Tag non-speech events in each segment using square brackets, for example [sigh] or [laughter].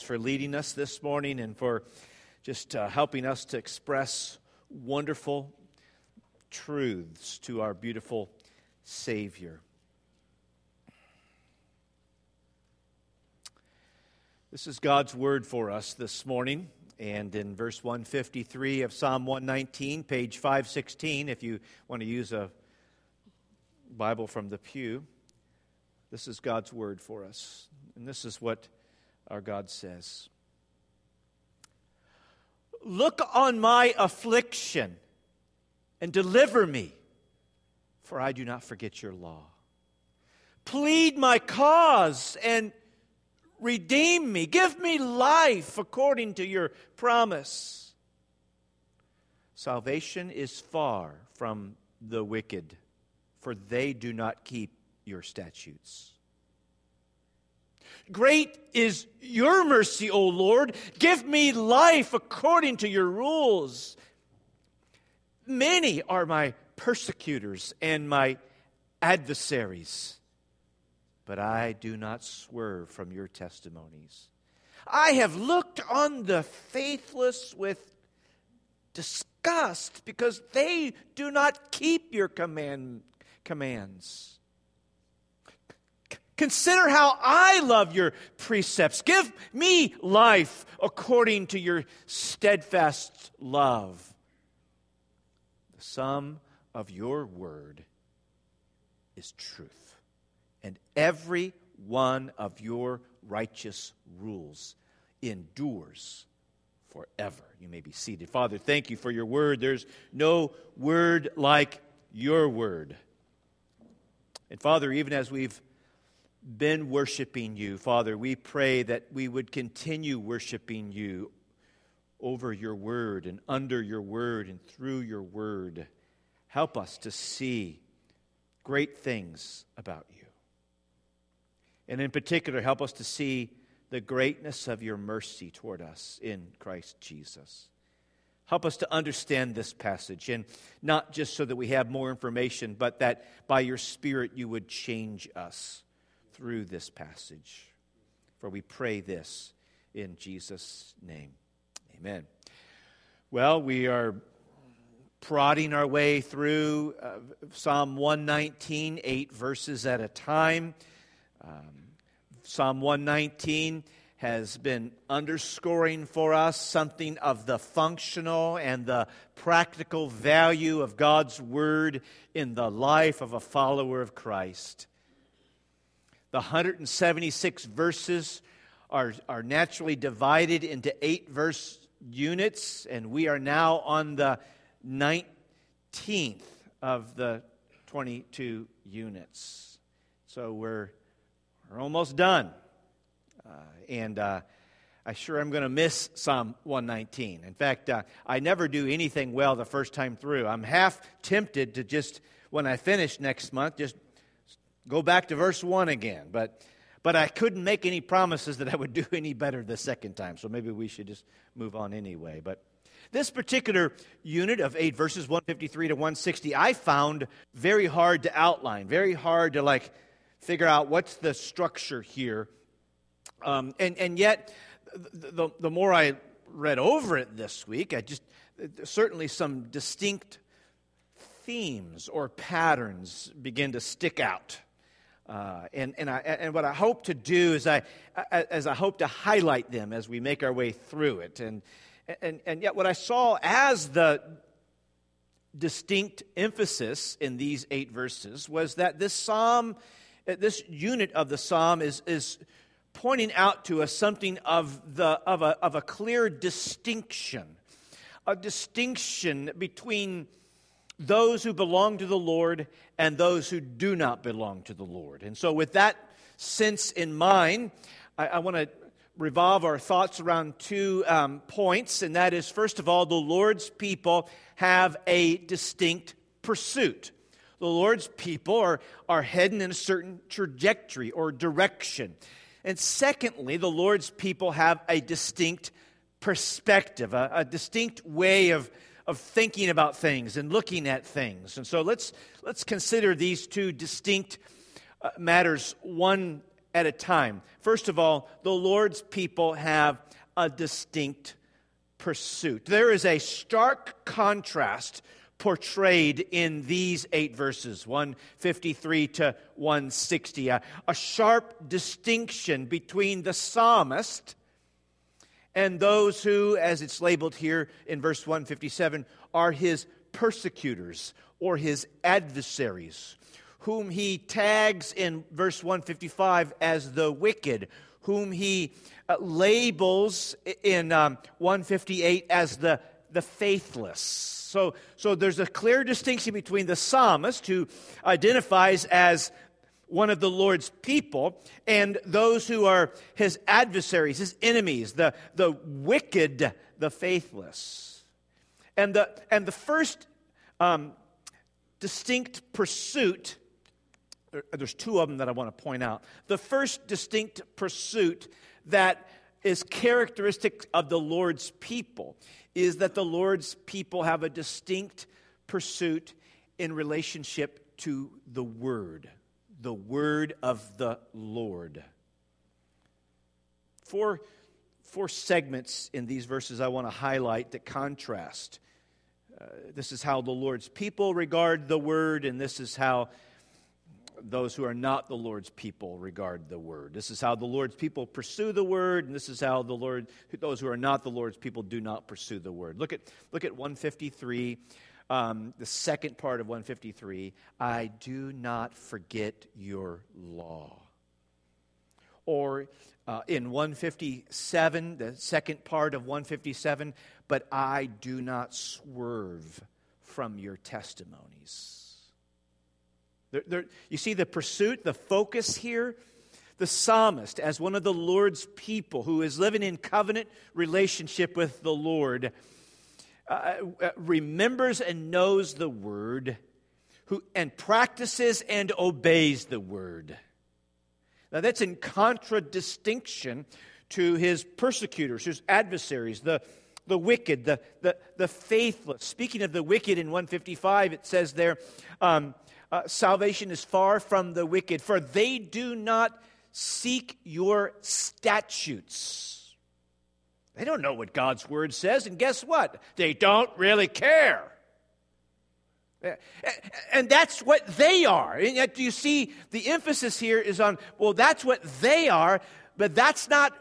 for leading us this morning and for just uh, helping us to express wonderful truths to our beautiful Savior. This is God's word for us this morning. And in verse 153 of Psalm 119, page 516, if you want to use a Bible from the pew, this is God's word for us. And this is what our God says Look on my affliction and deliver me, for I do not forget your law. Plead my cause and redeem me. Give me life according to your promise. Salvation is far from the wicked, for they do not keep your statutes. Great is your mercy, O Lord. Give me life according to your rules. Many are my persecutors and my adversaries, but I do not swerve from your testimonies. I have looked on the faithless with disgust because they do not keep your command, commands. Consider how I love your precepts. Give me life according to your steadfast love. The sum of your word is truth, and every one of your righteous rules endures forever. You may be seated. Father, thank you for your word. There's no word like your word. And Father, even as we've been worshiping you, Father, we pray that we would continue worshiping you over your word and under your word and through your word. Help us to see great things about you. And in particular, help us to see the greatness of your mercy toward us in Christ Jesus. Help us to understand this passage, and not just so that we have more information, but that by your Spirit you would change us through this passage. For we pray this in Jesus' name. Amen. Well, we are prodding our way through uh, Psalm 119, eight verses at a time. Um, Psalm 119 has been underscoring for us something of the functional and the practical value of God's Word in the life of a follower of Christ. The 176 verses are, are naturally divided into eight verse units, and we are now on the 19th of the 22 units. So we're, we're almost done. Uh, and uh, I sure am going to miss Psalm 119. In fact, uh, I never do anything well the first time through. I'm half tempted to just, when I finish next month, just go back to verse 1 again. But, but I couldn't make any promises that I would [laughs] do any better the second time, so maybe we should just move on anyway. But this particular unit of eight verses, 153 to 160, I found very hard to outline, very hard to like figure out what's the structure here. Um, and, and yet, the, the more I read over it this week, I just certainly some distinct themes or patterns begin to stick out. Uh, and, and, I, and what I hope to do is I, as I hope to highlight them as we make our way through it. And, and, and yet, what I saw as the distinct emphasis in these eight verses was that this psalm, this unit of the psalm, is, is pointing out to us something of, the, of, a, of a clear distinction, a distinction between those who belong to the Lord and those who do not belong to the Lord. And so, with that sense in mind, I, I want to revolve our thoughts around two um, points, and that is first of all, the Lord's people have a distinct pursuit. The Lord's people are, are heading in a certain trajectory or direction. And secondly, the Lord's people have a distinct perspective, a, a distinct way of of thinking about things and looking at things. And so let's, let's consider these two distinct uh, matters one at a time. First of all, the Lord's people have a distinct pursuit. There is a stark contrast portrayed in these eight verses 153 to 160 a, a, sharp distinction between the psalmist and those who as it's labeled here in verse 157 are his persecutors or his adversaries whom he tags in verse 155 as the wicked, whom he uh, labels in um, 158 as the, the faithless. So, so there's a clear distinction between the psalmist, who identifies as one of the Lord's people, and those who are his adversaries, his enemies, the, the wicked, the faithless. And the, and the first um, distinct pursuit there's two of them that I want to point out. The first distinct pursuit that is characteristic of the Lord's people is that the Lord's people have a distinct pursuit in relationship to the Word, the Word of the Lord. Four, four segments in these verses I want to highlight that contrast. Uh, this is how the Lord's people regard the Word, and this is how those who are not the Lord's people regard the word. This is how the Lord's people pursue the word, and this is how the Lord those who are not the Lord's people do not pursue the word. Look at look at 153, um, the second part of 153. I do not forget your law. Or uh, in 157, the second part of 157, but I do not swerve from your testimonies. There, there, you see the pursuit, the focus here? The psalmist, as one of the Lord's people who is living in covenant relationship with the Lord, uh, uh, remembers and knows the word who, and practices and obeys the word. Now, that's in contradistinction to his persecutors, his adversaries, the, the wicked, the, the, the faithless. Speaking of the wicked in 155, it says there, um, uh, salvation is far from the wicked, for they do not seek your statutes. They don't know what God's word says, and guess what? They don't really care. And that's what they are. And yet, do you see, the emphasis here is on, well, that's what they are, but that's not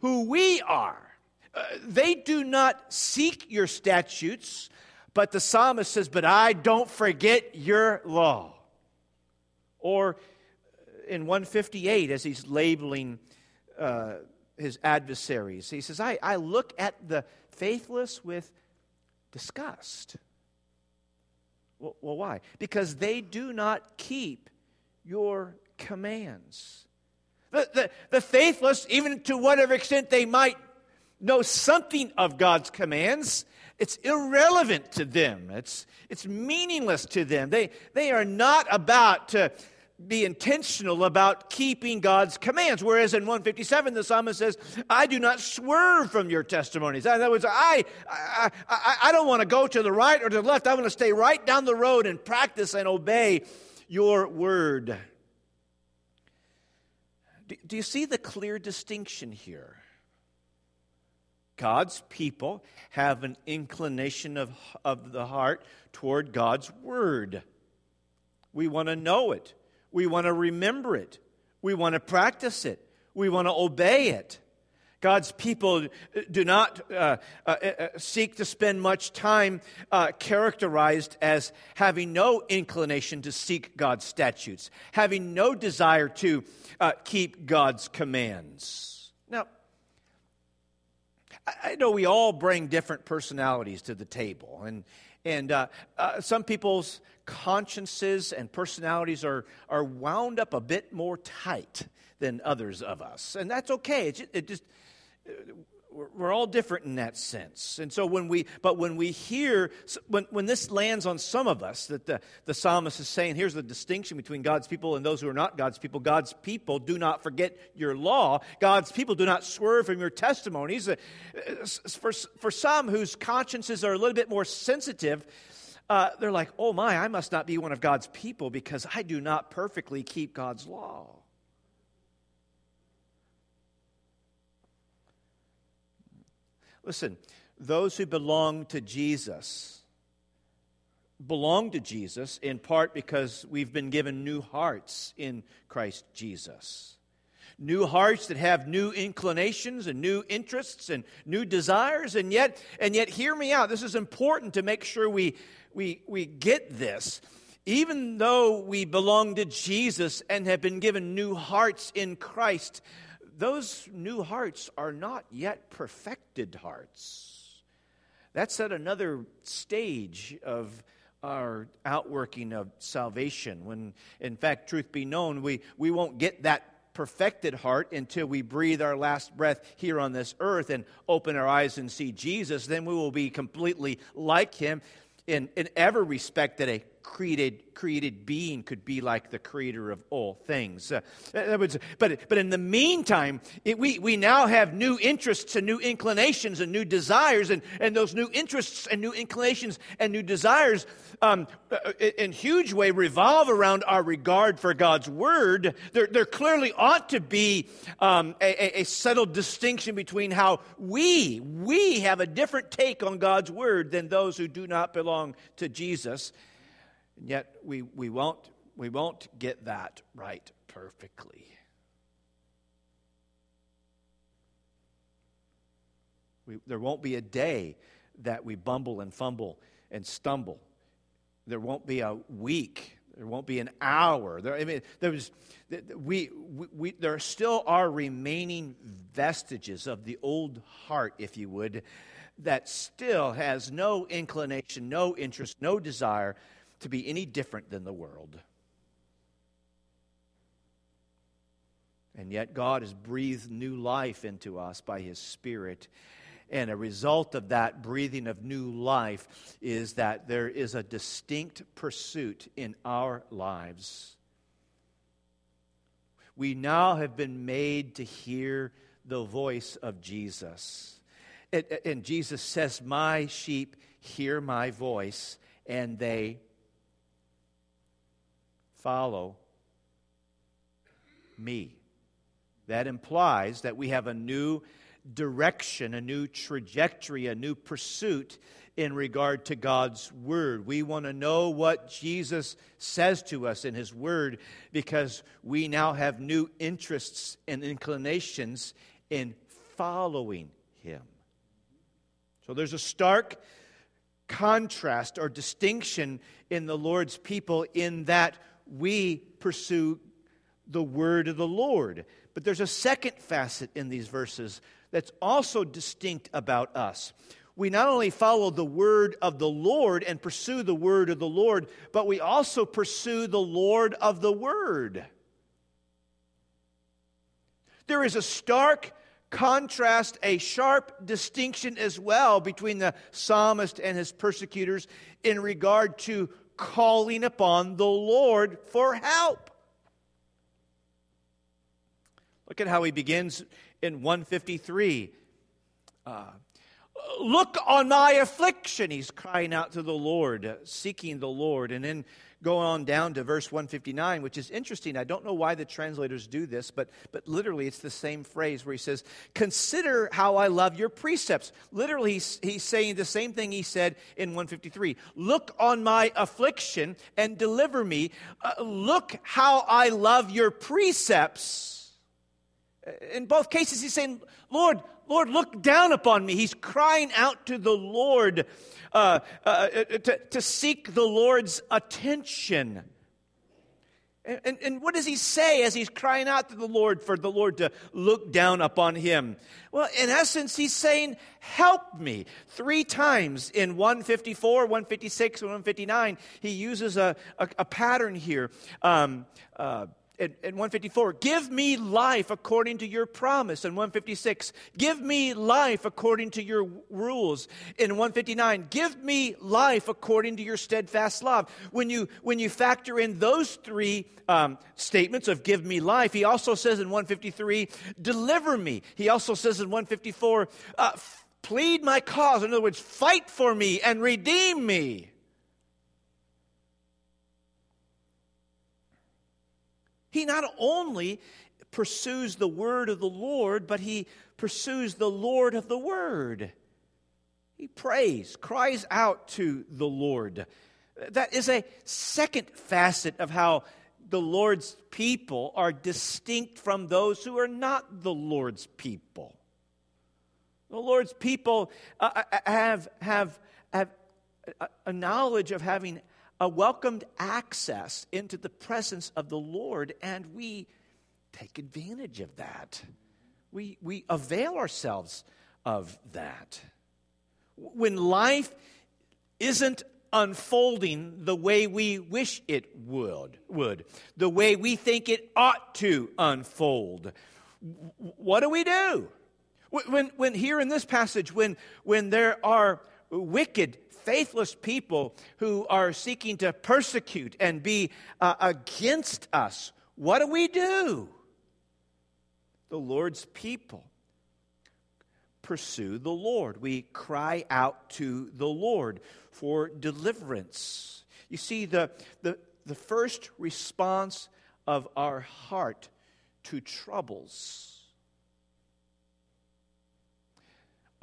who we are. Uh, they do not seek your statutes. But the psalmist says, But I don't forget your law. Or in 158, as he's labeling uh, his adversaries, he says, I, I look at the faithless with disgust. Well, well, why? Because they do not keep your commands. The, the, the faithless, even to whatever extent they might know something of God's commands, it's irrelevant to them. It's, it's meaningless to them. They, they are not about to be intentional about keeping God's commands. Whereas in 157, the psalmist says, I do not swerve from your testimonies. In other words, I, I, I, I don't want to go to the right or to the left. I want to stay right down the road and practice and obey your word. Do, do you see the clear distinction here? God's people have an inclination of, of the heart toward God's word. We want to know it. We want to remember it. We want to practice it. We want to obey it. God's people do not uh, uh, uh, seek to spend much time uh, characterized as having no inclination to seek God's statutes, having no desire to uh, keep God's commands. Now, I know we all bring different personalities to the table, and and uh, uh, some people's consciences and personalities are are wound up a bit more tight than others of us, and that's okay. It it just we're all different in that sense. And so when we, but when we hear, when, when this lands on some of us, that the, the psalmist is saying, here's the distinction between God's people and those who are not God's people. God's people do not forget your law. God's people do not swerve from your testimonies. Uh, for, for some whose consciences are a little bit more sensitive, uh, they're like, oh my, I must not be one of God's people because I do not perfectly keep God's law. Listen, those who belong to Jesus belong to Jesus in part because we've been given new hearts in Christ Jesus. New hearts that have new inclinations and new interests and new desires, and yet, and yet, hear me out. This is important to make sure we, we, we get this. Even though we belong to Jesus and have been given new hearts in Christ, those new hearts are not yet perfected hearts. That's at another stage of our outworking of salvation. When, in fact, truth be known, we, we won't get that perfected heart until we breathe our last breath here on this earth and open our eyes and see Jesus. Then we will be completely like him in, in every respect that a created, created being could be like the creator of all things. Uh, was, but, but in the meantime, it, we, we now have new interests and new inclinations and new desires, and, and those new interests and new inclinations and new desires um, uh, in huge way revolve around our regard for God's word. There, there clearly ought to be um, a, a settled distinction between how we, we have a different take on God's word than those who do not belong to Jesus. And yet we, we, won't, we won't get that right perfectly. We, there won't be a day that we bumble and fumble and stumble. There won't be a week. There won't be an hour. There, I mean, there's, we, we, we, there still are remaining vestiges of the old heart, if you would, that still has no inclination, no interest, no desire to be any different than the world. And yet, God has breathed new life into us by His Spirit. And a result of that breathing of new life is that there is a distinct pursuit in our lives. We now have been made to hear the voice of Jesus. And, Jesus says, My sheep hear my voice, and they follow me. That implies that we have a new direction, a new trajectory, a new pursuit in regard to God's Word. We want to know what Jesus says to us in His Word because we now have new interests and inclinations in following Him. So there's a stark contrast or distinction in the Lord's people in that we pursue the word of the Lord. But there's a second facet in these verses that's also distinct about us. We not only follow the word of the Lord and pursue the word of the Lord, but we also pursue the Lord of the word. There is a stark contrast, a sharp distinction as well between the psalmist and his persecutors in regard to calling upon the Lord for help. Look at how he begins in 153. Uh, Look on my affliction. He's crying out to the Lord, seeking the Lord. And then go on down to verse 159, which is interesting. I don't know why the translators do this, but, but literally it's the same phrase where he says, Consider how I love your precepts. Literally, he's, saying the same thing he said in 153 Look on my affliction and deliver me. Uh, look how I love your precepts. In both cases, he's saying, Lord, Lord, look down upon me. He's crying out to the Lord uh, uh, to, to seek the Lord's attention. And, and, and, what does he say as he's crying out to the Lord for the Lord to look down upon him? Well, in essence, he's saying, Help me. Three times in 154, 156, and 159, he uses a, a, a pattern here. Um, uh, in, in 154, give me life according to your promise. In 156, give me life according to your rules. In 159, give me life according to your steadfast love. When you, when you factor in those three um, statements of give me life, he also says in 153, deliver me. He also says in 154, uh, plead my cause. In other words, fight for me and redeem me. He not only pursues the word of the Lord, but he pursues the Lord of the word. he prays, cries out to the Lord. That is a second facet of how the Lord's people are distinct from those who are not the Lord's people. The Lord's people uh, uh have, have, have a knowledge of having a welcomed access into the presence of the Lord, and we take advantage of that. We, we avail ourselves of that. When life isn't unfolding the way we wish it would, would the way we think it ought to unfold, what do we do? When, when here in this passage, when, when there are wicked, faithless people who are seeking to persecute and be uh, against us, what do we do? The Lord's people pursue the Lord. We cry out to the Lord for deliverance. You see, the, the, the first response of our heart to troubles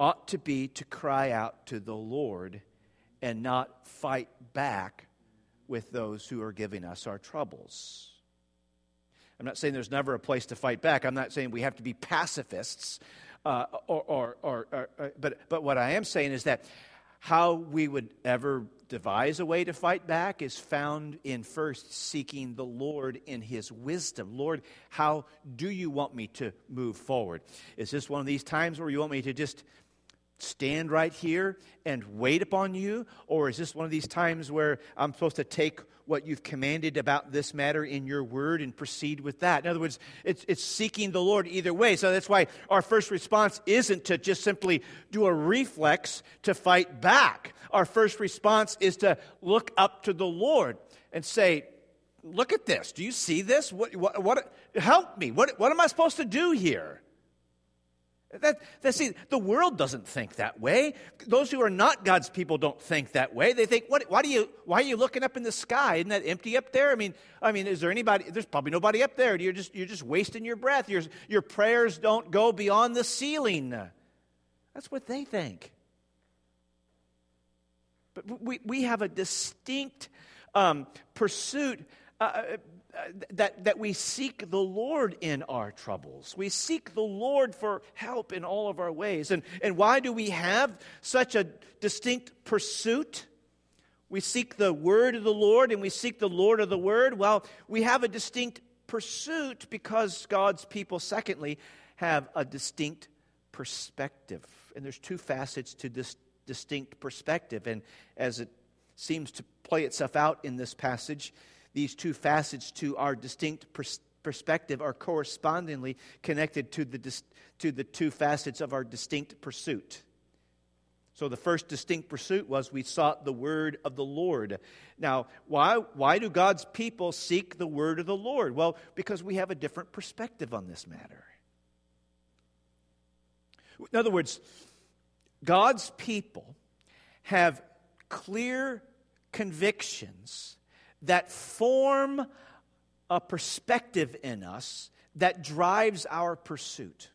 ought to be to cry out to the Lord and not fight back with those who are giving us our troubles. I'm not saying there's never a place to fight back. I'm not saying we have to be pacifists. Uh, or, or, or, or, uh, but, but what I am saying is that how we would ever devise a way to fight back is found in first seeking the Lord in His wisdom. Lord, how do you want me to move forward? Is this one of these times where you want me to just stand right here and wait upon you? Or is this one of these times where I'm supposed to take what you've commanded about this matter in your word and proceed with that? In other words, it's, it's seeking the Lord either way. So that's why our first response isn't to just simply do a reflex to fight back. Our first response is to look up to the Lord and say, Look at this. Do you see this? What, what, what help me. What, what am I supposed to do here? That, that, see, the world doesn't think that way. Those who are not God's people don't think that way. They think, what, why, do you, why are you looking up in the sky? Isn't that empty up there? I mean, I mean, is there anybody? There's probably nobody up there. You're just, you're just wasting your breath. Your, your prayers don't go beyond the ceiling. That's what they think. But we, we have a distinct um, pursuit. Uh, that, that we seek the Lord in our troubles. We seek the Lord for help in all of our ways. And, and why do we have such a distinct pursuit? We seek the word of the Lord and we seek the Lord of the word. Well, we have a distinct pursuit because God's people, secondly, have a distinct perspective. And there's two facets to this distinct perspective. And as it seems to play itself out in this passage, these two facets to our distinct pers- perspective are correspondingly connected to the, dis- to the two facets of our distinct pursuit. So the first distinct pursuit was we sought the word of the Lord. Now, why, why do God's people seek the word of the Lord? Well, because we have a different perspective on this matter. In other words, God's people have clear convictions that form a perspective in us that drives our pursuit.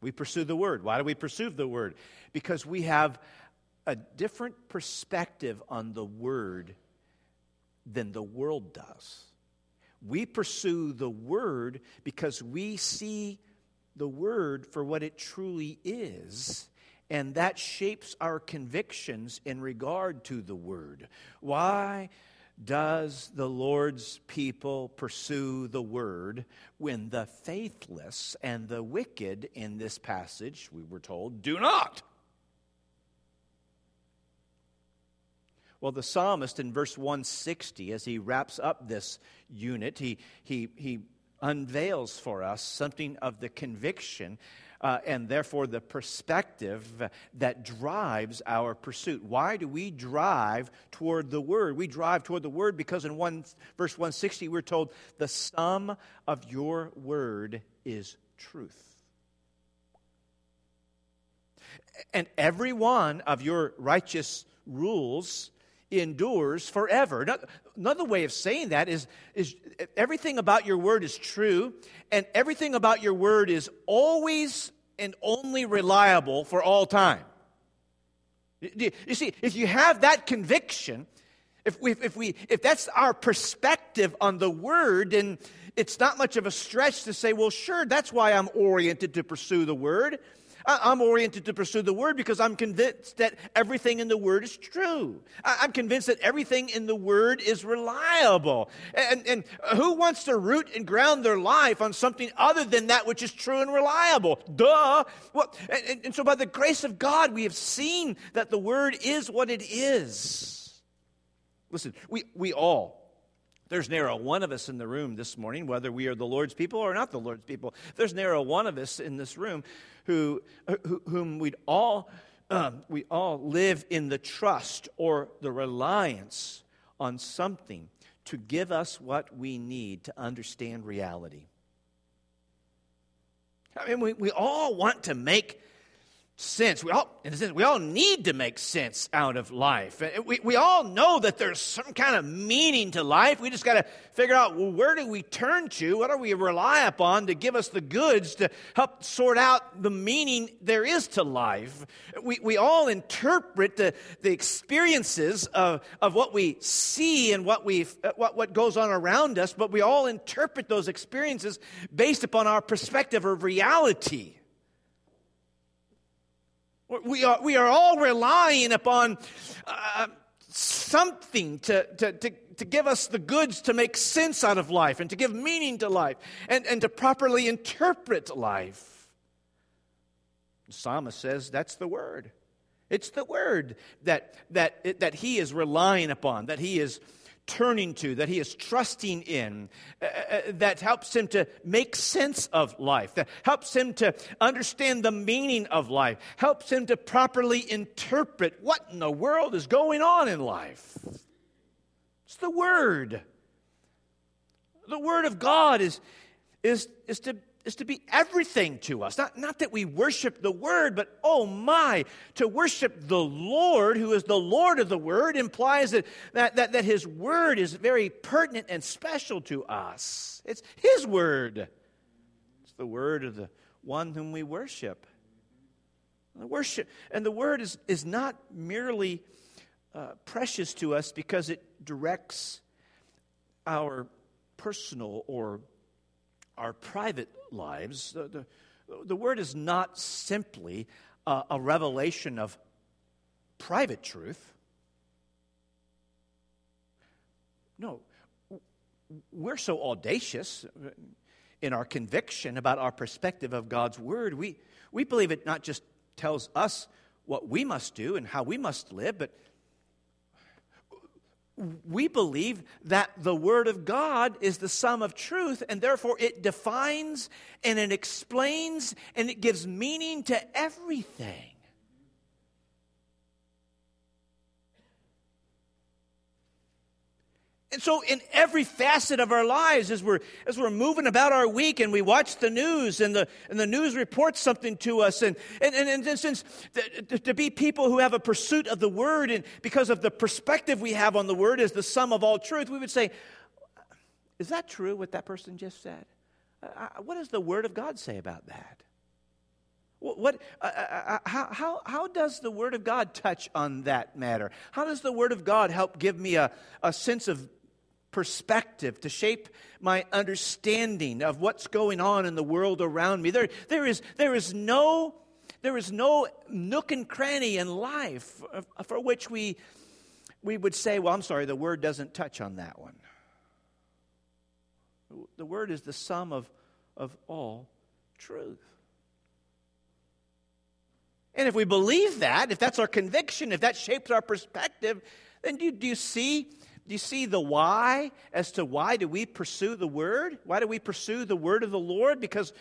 We pursue the Word. Why do we pursue the Word? Because we have a different perspective on the Word than the world does. We pursue the Word because we see the Word for what it truly is and that shapes our convictions in regard to the Word. Why does the Lord's people pursue the Word when the faithless and the wicked in this passage, we were told, do not? Well, the psalmist in verse 160, as he wraps up this unit, he, he, he unveils for us something of the conviction uh, and therefore the perspective that drives our pursuit. Why do we drive toward the Word? We drive toward the Word because in one, verse 160 we're told, the sum of your Word is truth. And every one of your righteous rules endures forever. Another way of saying that is, is everything about your word is true, and everything about your word is always and only reliable for all time. You see, if you have that conviction, if we, if we if that's our perspective on the word, then it's not much of a stretch to say, well, sure, that's why I'm oriented to pursue the word. I'm oriented to pursue the Word because I'm convinced that everything in the Word is true. I'm convinced that everything in the Word is reliable. And, and who wants to root and ground their life on something other than that which is true and reliable? Duh. Well, and, and so, by the grace of God, we have seen that the Word is what it is. Listen, we, we all, there's narrow one of us in the room this morning, whether we are the Lord's people or not the Lord's people. There's narrow one of us in this room who, who whom we'd all um, we all live in the trust or the reliance on something to give us what we need to understand reality. I mean, we, we all want to make sense. We all, in a sense, we all need to make sense out of life. We, we all know that there's some kind of meaning to life. We just got to figure out well, where do we turn to? What do we rely upon to give us the goods to help sort out the meaning there is to life? We, we all interpret the, the experiences of, of what we see and what, we what, what goes on around us, but we all interpret those experiences based upon our perspective of reality. We are, we are all relying upon uh, something to, to, to, to give us the goods to make sense out of life and to give meaning to life and, and to properly interpret life. The psalmist says that's the word. It's the word that, that, that he is relying upon, that he is turning to, that he is trusting in, uh, uh, that helps him to make sense of life, that helps him to understand the meaning of life, helps him to properly interpret what in the world is going on in life. It's the Word. The Word of God is, is, is to is to be everything to us. Not, not that we worship the Word, but oh my, to worship the Lord, who is the Lord of the Word, implies that, that, that, that His Word is very pertinent and special to us. It's His Word, it's the Word of the one whom we worship. The worship and the Word is, is not merely uh, precious to us because it directs our personal or our private lives. The, the, the word is not simply a, a revelation of private truth. No, we're so audacious in our conviction about our perspective of God's Word. We, we believe it not just tells us what we must do and how we must live, but we believe that the Word of God is the sum of truth, and therefore it defines and it explains and it gives meaning to everything. And so, in every facet of our lives, as we're, as we're moving about our week and we watch the news and the, and the news reports something to us, and, and, and, and since to, to be people who have a pursuit of the Word, and because of the perspective we have on the Word as the sum of all truth, we would say, Is that true what that person just said? Uh, what does the Word of God say about that? What, uh, uh, uh, how, how, how does the Word of God touch on that matter? How does the Word of God help give me a, a sense of perspective, to shape my understanding of what's going on in the world around me. There, there, is, there, is, no, there is no nook and cranny in life for which we, we would say, well, I'm sorry, the word doesn't touch on that one. The word is the sum of, of all truth. And if we believe that, if that's our conviction, if that shapes our perspective, then do, do you see do you see the why as to why do we pursue the word? Why do we pursue the word of the Lord? Because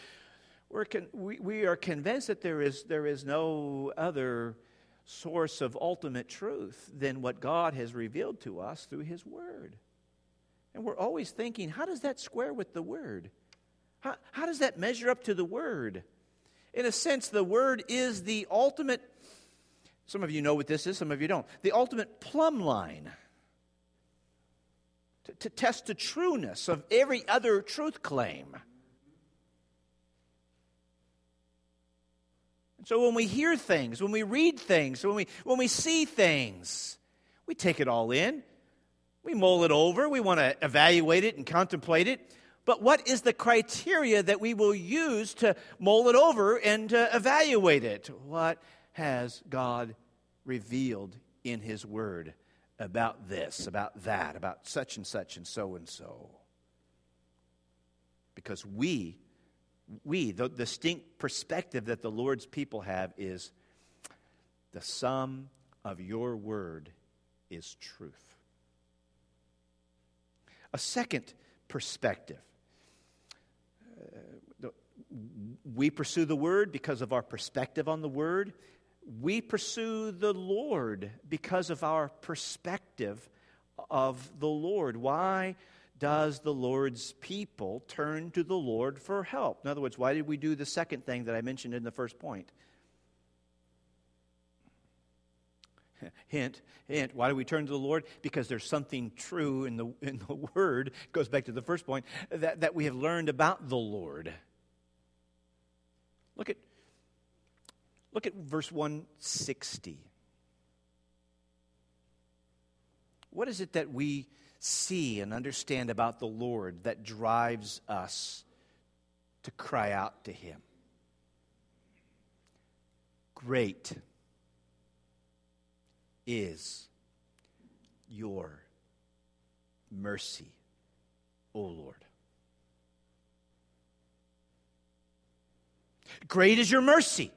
we're con- we, we are convinced that there is, there is no other source of ultimate truth than what God has revealed to us through His Word. And we're always thinking, how does that square with the Word? How, how does that measure up to the Word? In a sense, the Word is the ultimate, some of you know what this is, some of you don't, the ultimate plumb line to, to test the trueness of every other truth claim. And so when we hear things, when we read things, when we, when we see things, we take it all in. We mull it over. We want to evaluate it and contemplate it. But what is the criteria that we will use to mull it over and to evaluate it? What has God revealed in His Word about this, about that, about such and such and so and so? Because we, we, the distinct perspective that the Lord's people have is the sum of your word is truth. A second perspective. Uh, we pursue the word because of our perspective on the word. We pursue the Lord because of our perspective of the Lord. Why does the Lord's people turn to the Lord for help? In other words, why did we do the second thing that I mentioned in the first point? [laughs] hint, hint. Why do we turn to the Lord? Because there's something true in the, in the [laughs] Word, goes back to the first point, that, that we have learned about the Lord. Look at, look at verse 160. What is it that we see and understand about the Lord that drives us to cry out to Him? Great is your mercy, O Lord. Great is your mercy.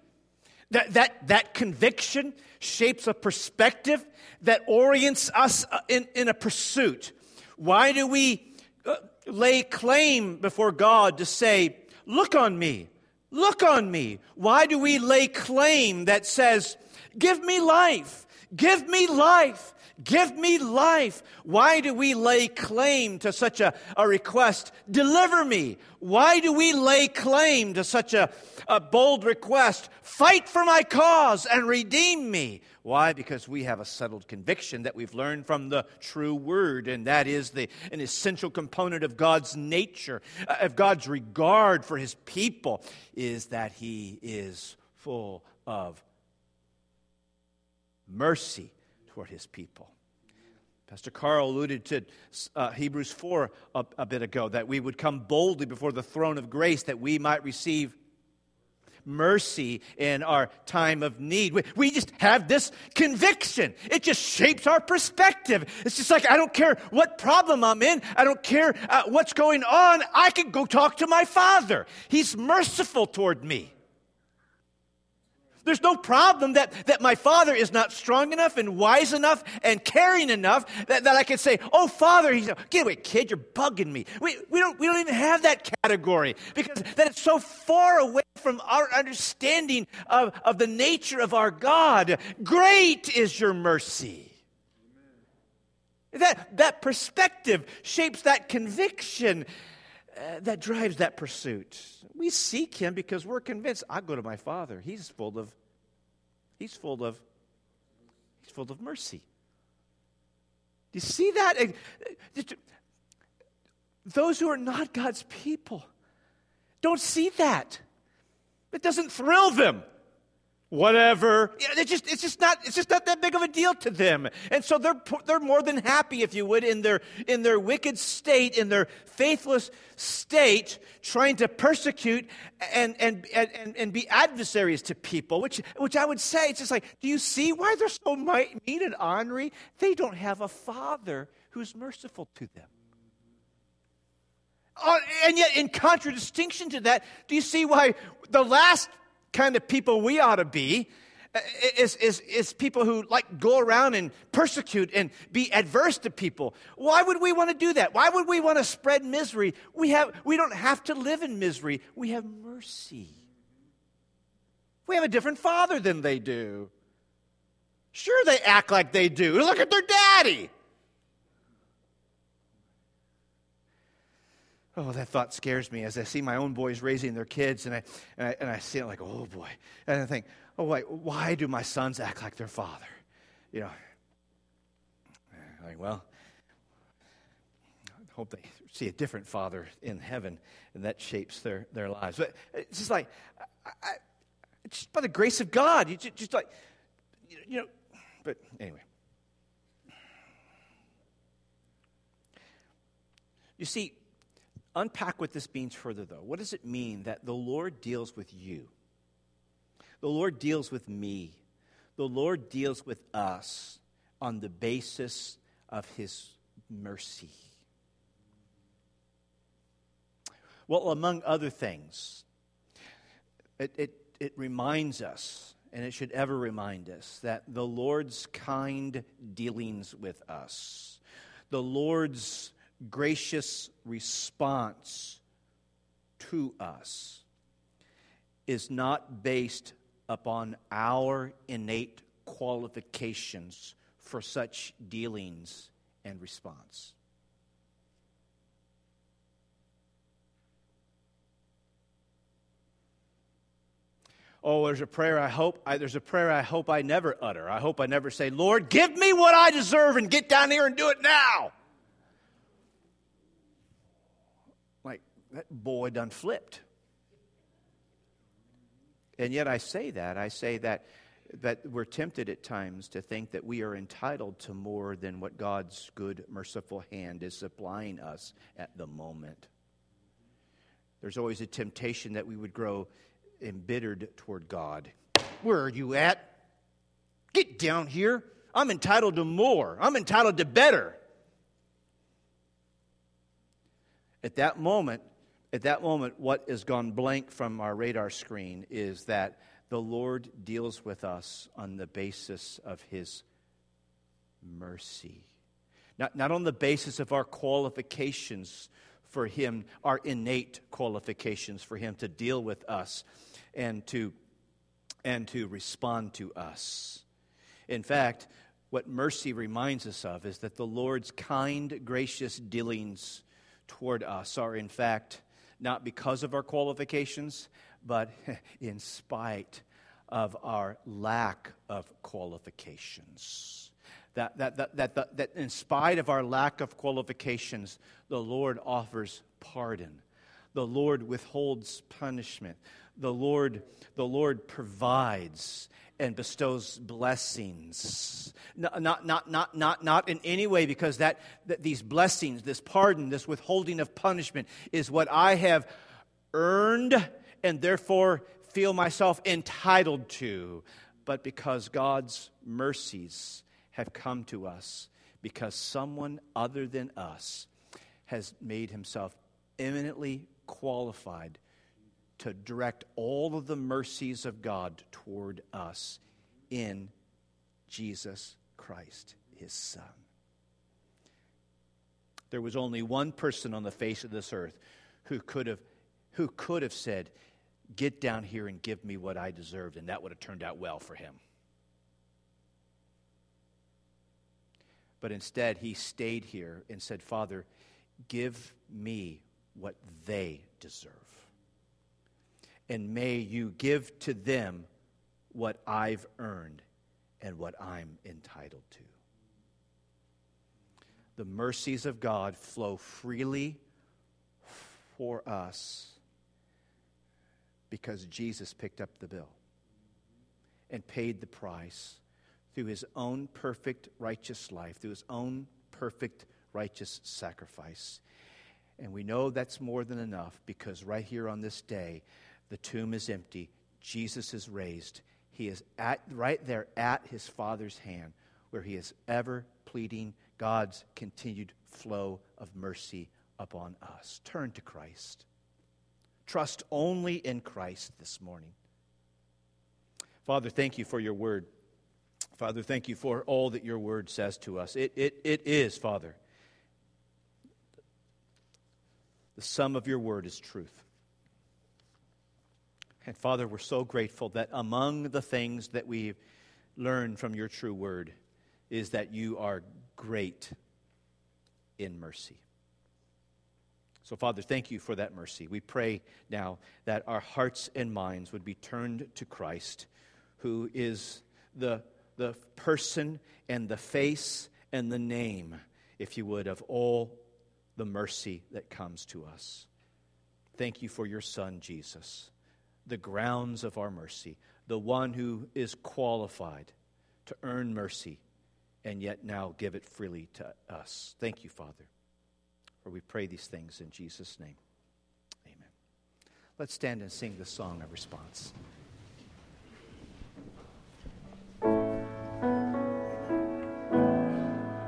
That, that, that conviction shapes a perspective that orients us uh, in, in a pursuit. Why do we uh, lay claim before God to say, Look on me, look on me? Why do we lay claim that says, Give me life, give me life? Give me life. Why do we lay claim to such a, a request? Deliver me. Why do we lay claim to such a, a bold request? Fight for my cause and redeem me. Why? Because we have a settled conviction that we've learned from the true word, and that is the, an essential component of God's nature, uh, of God's regard for his people, is that he is full of mercy toward his people. Pastor Carl alluded to uh, Hebrews 4 a, a bit ago that we would come boldly before the throne of grace that we might receive mercy in our time of need. We, we, just have this conviction. It just shapes our perspective. It's just like, I don't care what problem I'm in, I don't care uh, what's going on, I can go talk to my Father. He's merciful toward me. There's no problem that, that my father is not strong enough and wise enough and caring enough that, that I can say, Oh, father, he's, get away, kid, you're bugging me. We, we, don't, we don't even have that category because that is so far away from our understanding of, of the nature of our God. Great is your mercy. That, that perspective shapes that conviction uh, that drives that pursuit. We seek him because we're convinced I go to my father. He's full of he's full of he's full of mercy. Do you see that? Those who are not God's people don't see that. It doesn't thrill them whatever. It's just, it's just not, it's just not that big of a deal to them. And so they're, they're more than happy, if you would, in their, in their wicked state, in their faithless state, trying to persecute and, and, and, and be adversaries to people, which, which I would say, it's just like, do you see why they're so mean and ornery? They don't have a father who's merciful to them. Uh, and yet, in contradistinction to that, do you see why the last kind of people we ought to be uh, is, is, is people who like go around and persecute and be adverse to people. Why would we want to do that? Why would we want to spread misery? We, have, we don't have to live in misery. We have mercy. We have a different father than they do. Sure, they act like they do. Look at their daddy. Oh, that thought scares me as I see my own boys raising their kids, and I, and I, and I see it like, oh boy. And I think, oh, wait, why do my sons act like their father? You know, like, well, I hope they see a different father in heaven, and that shapes their, their lives. But it's just like, I, I, just by the grace of God. You just, just like, you know, but anyway. You see, unpack what this means further, though. What does it mean that the Lord deals with you? The Lord deals with me. The Lord deals with us on the basis of his mercy. Well, among other things, it, it, it reminds us, and it should ever remind us, that the Lord's kind dealings with us, the Lord's gracious response to us, is not based upon our innate qualifications for such dealings and response. Oh, there's a prayer I hope I, there's a prayer I hope I never utter. I hope I never say, "Lord, give me what I deserve and get down here and do it now." Like that boy done flipped. And yet I say that. I say that that we're tempted at times to think that we are entitled to more than what God's good, merciful hand is supplying us at the moment. There's always a temptation that we would grow embittered toward God. Where are you at? Get down here. I'm entitled to more. I'm entitled to better. At that moment, at that moment, what has gone blank from our radar screen is that the Lord deals with us on the basis of His mercy. Not, not on the basis of our qualifications for Him, our innate qualifications for Him to deal with us and to, and to respond to us. In fact, what mercy reminds us of is that the Lord's kind, gracious dealings toward us are, in fact, not because of our qualifications, but [laughs] in spite of our lack of qualifications. That, that, that, that, that, that in spite of our lack of qualifications, the Lord offers pardon. The Lord withholds punishment. The Lord, the Lord provides and bestows blessings. Not, not, not, not, not, in any way because that, that these blessings, this pardon, this withholding of punishment is what I have earned and therefore feel myself entitled to, but because God's mercies have come to us because someone other than us has made himself eminently qualified to direct all of the mercies of God toward us in Jesus Christ, his Son. There was only one person on the face of this earth who could have, who could have said, Get down here and give me what I deserved, and that would have turned out well for him. But instead, he stayed here and said, Father, give me what they deserve. And may you give to them what I've earned and what I'm entitled to. The mercies of God flow freely for us because Jesus picked up the bill and paid the price through his own perfect righteous life, through his own perfect righteous sacrifice. And we know that's more than enough because right here on this day, the tomb is empty. Jesus is raised. He is at, right there at his Father's hand, where he is ever pleading God's continued flow of mercy upon us. Turn to Christ. Trust only in Christ this morning. Father, thank you for your word. Father, thank you for all that your word says to us. It, it, it is, Father. The sum of your word is truth. And Father, we're so grateful that among the things that we've learned from your true word is that you are great in mercy. So, Father, thank you for that mercy. We pray now that our hearts and minds would be turned to Christ, who is the, the person and the face and the name, if you would, of all the mercy that comes to us. Thank you for your Son, Jesus, the grounds of our mercy, the one who is qualified to earn mercy and yet now give it freely to us. Thank you, Father. For we pray these things in Jesus' name. Amen. Let's stand and sing the song of response.